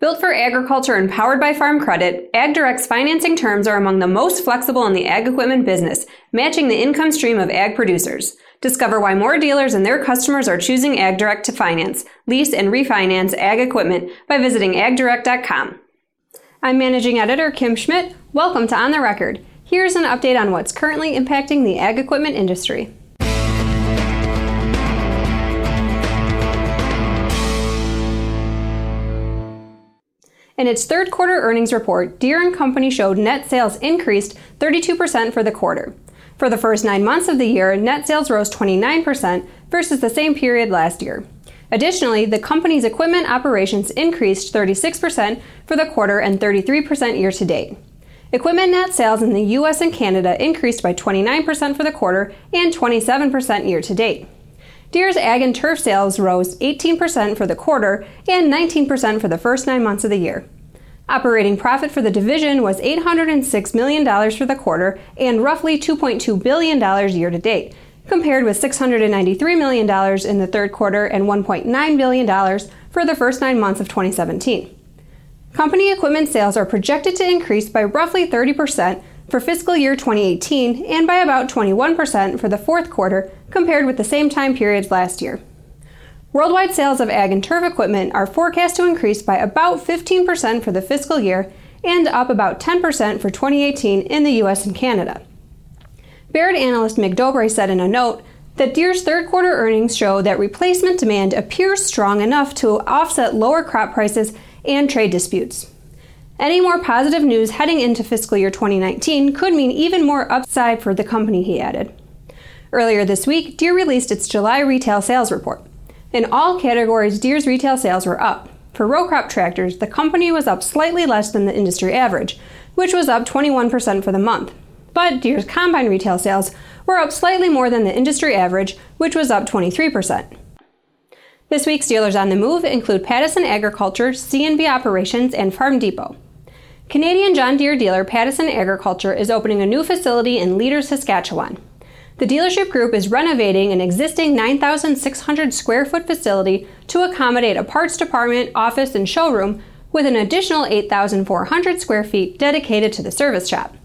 Built for agriculture and powered by Farm Credit, AgDirect's financing terms are among the most flexible in the ag equipment business, matching the income stream of ag producers. Discover why more dealers and their customers are choosing AgDirect to finance, lease, and refinance ag equipment by visiting agdirect.com. I'm managing editor Kim Schmidt. Welcome to On the Record. Here's an update on what's currently impacting the ag equipment industry. In its third quarter earnings report, Deere & Company showed net sales increased 32% for the quarter. For the first nine months of the year, net sales rose 29% versus the same period last year. Additionally, the company's equipment operations increased 36% for the quarter and 33% year to date. Equipment net sales in the US and Canada increased by 29% for the quarter and 27% year to date. Deere's Ag and Turf sales rose 18% for the quarter and 19% for the first nine months of the year. Operating profit for the division was $806 million for the quarter and roughly $2.2 billion year to date, compared with $693 million in the third quarter and $1.9 billion for the first nine months of 2017. Company equipment sales are projected to increase by roughly 30% for fiscal year 2018 and by about 21% for the fourth quarter compared with the same time periods last year. Worldwide sales of ag and turf equipment are forecast to increase by about 15% for the fiscal year and up about 10% for 2018 in the US and Canada. Baird analyst Dobre said in a note that Deere's third quarter earnings show that replacement demand appears strong enough to offset lower crop prices and trade disputes. Any more positive news heading into fiscal year 2019 could mean even more upside for the company, he added. Earlier this week, Deere released its July retail sales report. In all categories, Deere's retail sales were up. For row crop tractors, the company was up slightly less than the industry average, which was up 21% for the month. But Deere's combine retail sales were up slightly more than the industry average, which was up 23%. This week's dealers on the move include Pattison Agriculture, C&B Operations, and Farm Depot. Canadian John Deere dealer Pattison Agriculture is opening a new facility in Leader, Saskatchewan. The dealership group is renovating an existing 9,600 square foot facility to accommodate a parts department, office, and showroom with an additional 8,400 square feet dedicated to the service shop.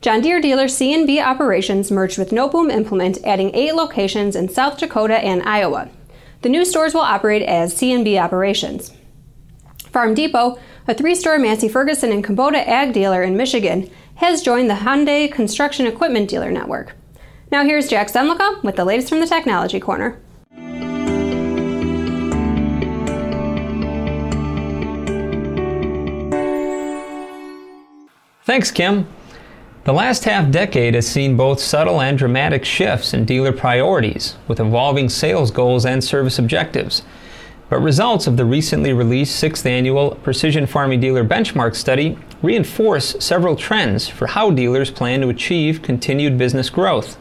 John Deere dealer C&B Operations merged with Noteboom Implement, adding eight locations in South Dakota and Iowa. The new stores will operate as C&B Operations. Farm Depot a three store Massey Ferguson and Kubota ag dealer in Michigan, has joined the Hyundai Construction Equipment Dealer Network. Now here's Jack Zemlicka with the latest from the Technology Corner. Thanks, Kim. The last half decade has seen both subtle and dramatic shifts in dealer priorities, with evolving sales goals and service objectives. But results of the recently released sixth annual Precision Farming Dealer Benchmark Study reinforce several trends for how dealers plan to achieve continued business growth.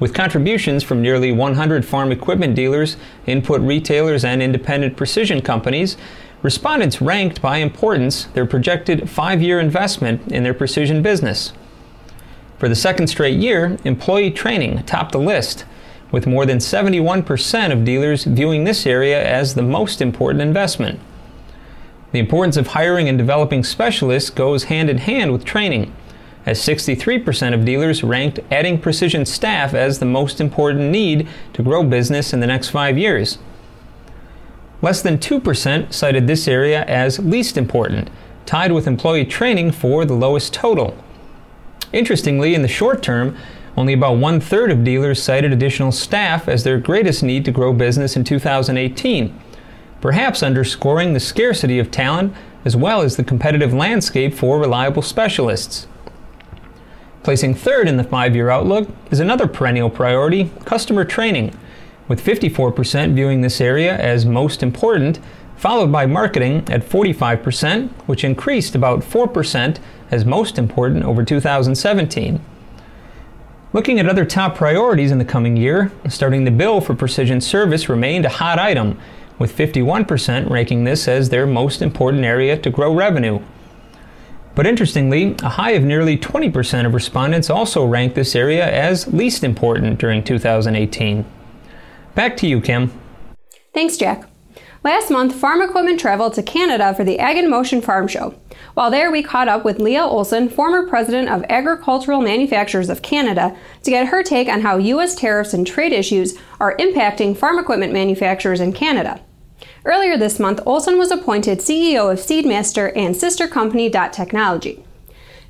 With contributions from nearly 100 farm equipment dealers, input retailers, and independent precision companies, respondents ranked by importance their projected five year investment in their precision business. For the second straight year, employee training topped the list with more than 71% of dealers viewing this area as the most important investment. The importance of hiring and developing specialists goes hand in hand with training, as 63% of dealers ranked adding precision staff as the most important need to grow business in the next five years. Less than 2% cited this area as least important, tied with employee training for the lowest total. Interestingly, in the short term, only about one third of dealers cited additional staff as their greatest need to grow business in 2018, perhaps underscoring the scarcity of talent as well as the competitive landscape for reliable specialists. Placing third in the five year outlook is another perennial priority customer training, with 54% viewing this area as most important, followed by marketing at 45%, which increased about 4% as most important over 2017. Looking at other top priorities in the coming year, starting the bill for precision service remained a hot item, with 51% ranking this as their most important area to grow revenue. But interestingly, a high of nearly 20% of respondents also ranked this area as least important during 2018. Back to you, Kim. Thanks, Jack. Last month, farm equipment traveled to Canada for the Ag in Motion Farm Show. While there, we caught up with Leah Olson, former president of Agricultural Manufacturers of Canada, to get her take on how U.S. tariffs and trade issues are impacting farm equipment manufacturers in Canada. Earlier this month, Olson was appointed CEO of Seedmaster and sister company Dot Technology.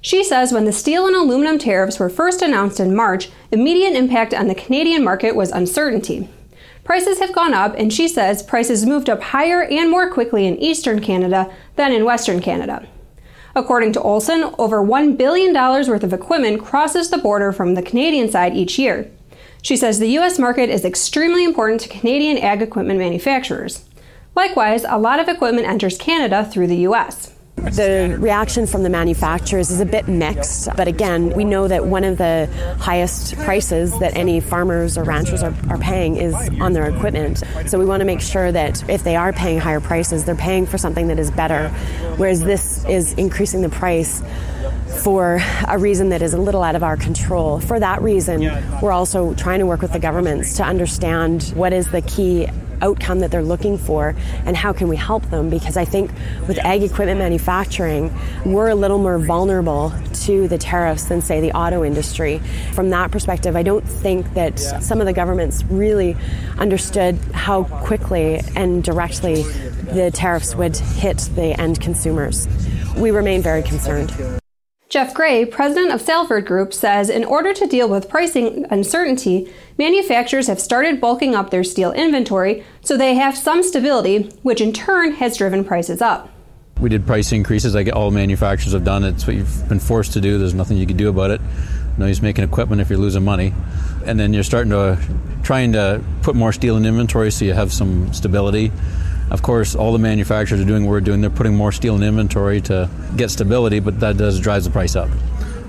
She says when the steel and aluminum tariffs were first announced in March, the immediate impact on the Canadian market was uncertainty. Prices have gone up, and she says prices moved up higher and more quickly in eastern Canada than in western Canada. According to Olson, over $1 billion worth of equipment crosses the border from the Canadian side each year. She says the U.S. market is extremely important to Canadian ag equipment manufacturers. Likewise, a lot of equipment enters Canada through the U.S. The reaction from the manufacturers is a bit mixed, but again, we know that one of the highest prices that any farmers or ranchers are, are paying is on their equipment. So we want to make sure that if they are paying higher prices, they're paying for something that is better, whereas this is increasing the price for a reason that is a little out of our control. For that reason, we're also trying to work with the governments to understand what is the key outcome that they're looking for and how can we help them? Because I think with ag equipment manufacturing we're a little more vulnerable to the tariffs than say the auto industry. From that perspective I don't think that some of the governments really understood how quickly and directly the tariffs would hit the end consumers. We remain very concerned Jeff Gray, president of Salford Group, says in order to deal with pricing uncertainty, manufacturers have started bulking up their steel inventory so they have some stability, which in turn has driven prices up. We did price increases like all manufacturers have done. It's what you've been forced to do. There's nothing you can do about it. No use making equipment if you're losing money. And then you're starting to trying to put more steel in inventory so you have some stability. Of course, all the manufacturers are doing what we're doing. They're putting more steel in inventory to get stability, but that does drives the price up.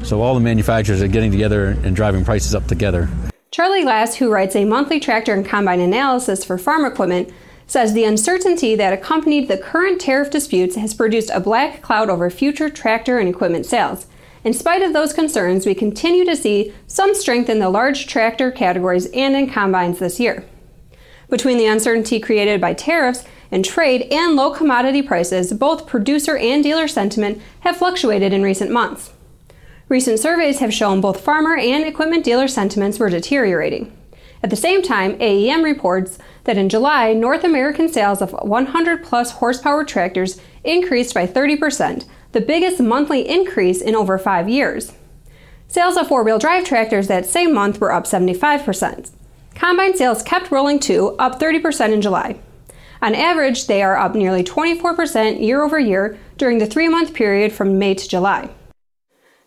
So all the manufacturers are getting together and driving prices up together. Charlie Glass, who writes a monthly tractor and combine analysis for farm equipment, says the uncertainty that accompanied the current tariff disputes has produced a black cloud over future tractor and equipment sales. In spite of those concerns, we continue to see some strength in the large tractor categories and in combines this year. Between the uncertainty created by tariffs and trade and low commodity prices, both producer and dealer sentiment have fluctuated in recent months. Recent surveys have shown both farmer and equipment dealer sentiments were deteriorating. At the same time, AEM reports that in July, North American sales of 100 plus horsepower tractors increased by 30%, the biggest monthly increase in over five years. Sales of four wheel drive tractors that same month were up 75%. Combine sales kept rolling too, up 30% in July. On average, they are up nearly 24% year over year during the three month period from May to July.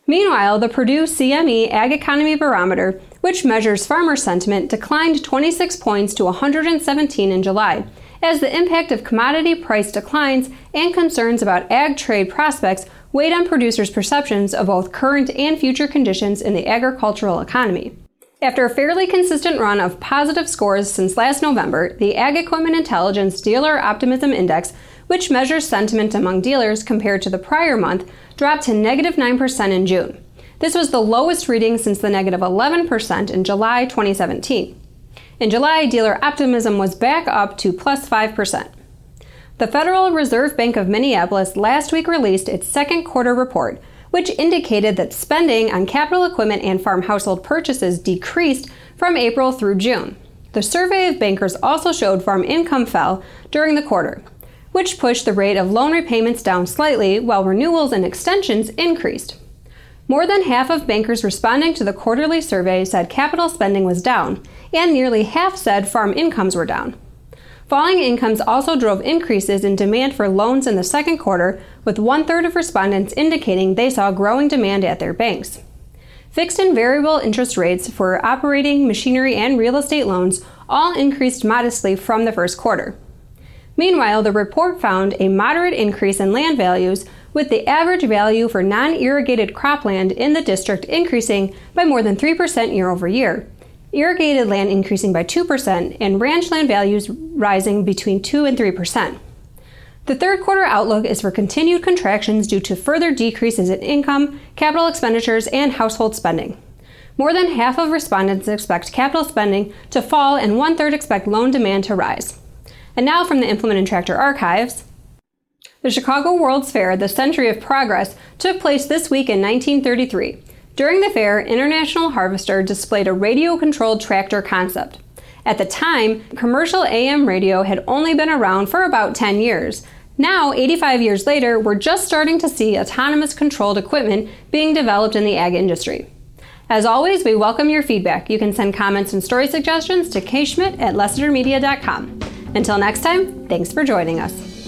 Meanwhile, the Purdue CME Ag Economy Barometer, which measures farmer sentiment, declined 26 points to 117 in July, as the impact of commodity price declines and concerns about ag trade prospects weighed on producers' perceptions of both current and future conditions in the agricultural economy. After a fairly consistent run of positive scores since last November, the Ag Equipment Intelligence Dealer Optimism Index, which measures sentiment among dealers compared to the prior month, dropped to negative 9% in June. This was the lowest reading since the negative 11% in July 2017. In July, dealer optimism was back up to plus 5%. The Federal Reserve Bank of Minneapolis last week released its second quarter report, which indicated that spending on capital equipment and farm household purchases decreased from April through June. The survey of bankers also showed farm income fell during the quarter, which pushed the rate of loan repayments down slightly while renewals and extensions increased. More than half of bankers responding to the quarterly survey said capital spending was down, and nearly half said farm incomes were down. Falling incomes also drove increases in demand for loans in the second quarter, with one third of respondents indicating they saw growing demand at their banks. Fixed and variable interest rates for operating, machinery, and real estate loans all increased modestly from the first quarter. Meanwhile, the report found a moderate increase in land values, with the average value for non irrigated cropland in the district increasing by more than 3% year over year, irrigated land increasing by 2%, and ranch land values rising between 2 and 3%. The third quarter outlook is for continued contractions due to further decreases in income, capital expenditures, and household spending. More than half of respondents expect capital spending to fall, and one third expect loan demand to rise. And now from the Implement and Tractor archives. The Chicago World's Fair, the Century of Progress, took place this week in 1933. During the fair, International Harvester displayed a radio controlled tractor concept. At the time, commercial AM radio had only been around for about 10 years. Now, 85 years later, we're just starting to see autonomous controlled equipment being developed in the ag industry. As always, we welcome your feedback. You can send comments and story suggestions to kschmidt at lessitermedia.com. Until next time, thanks for joining us.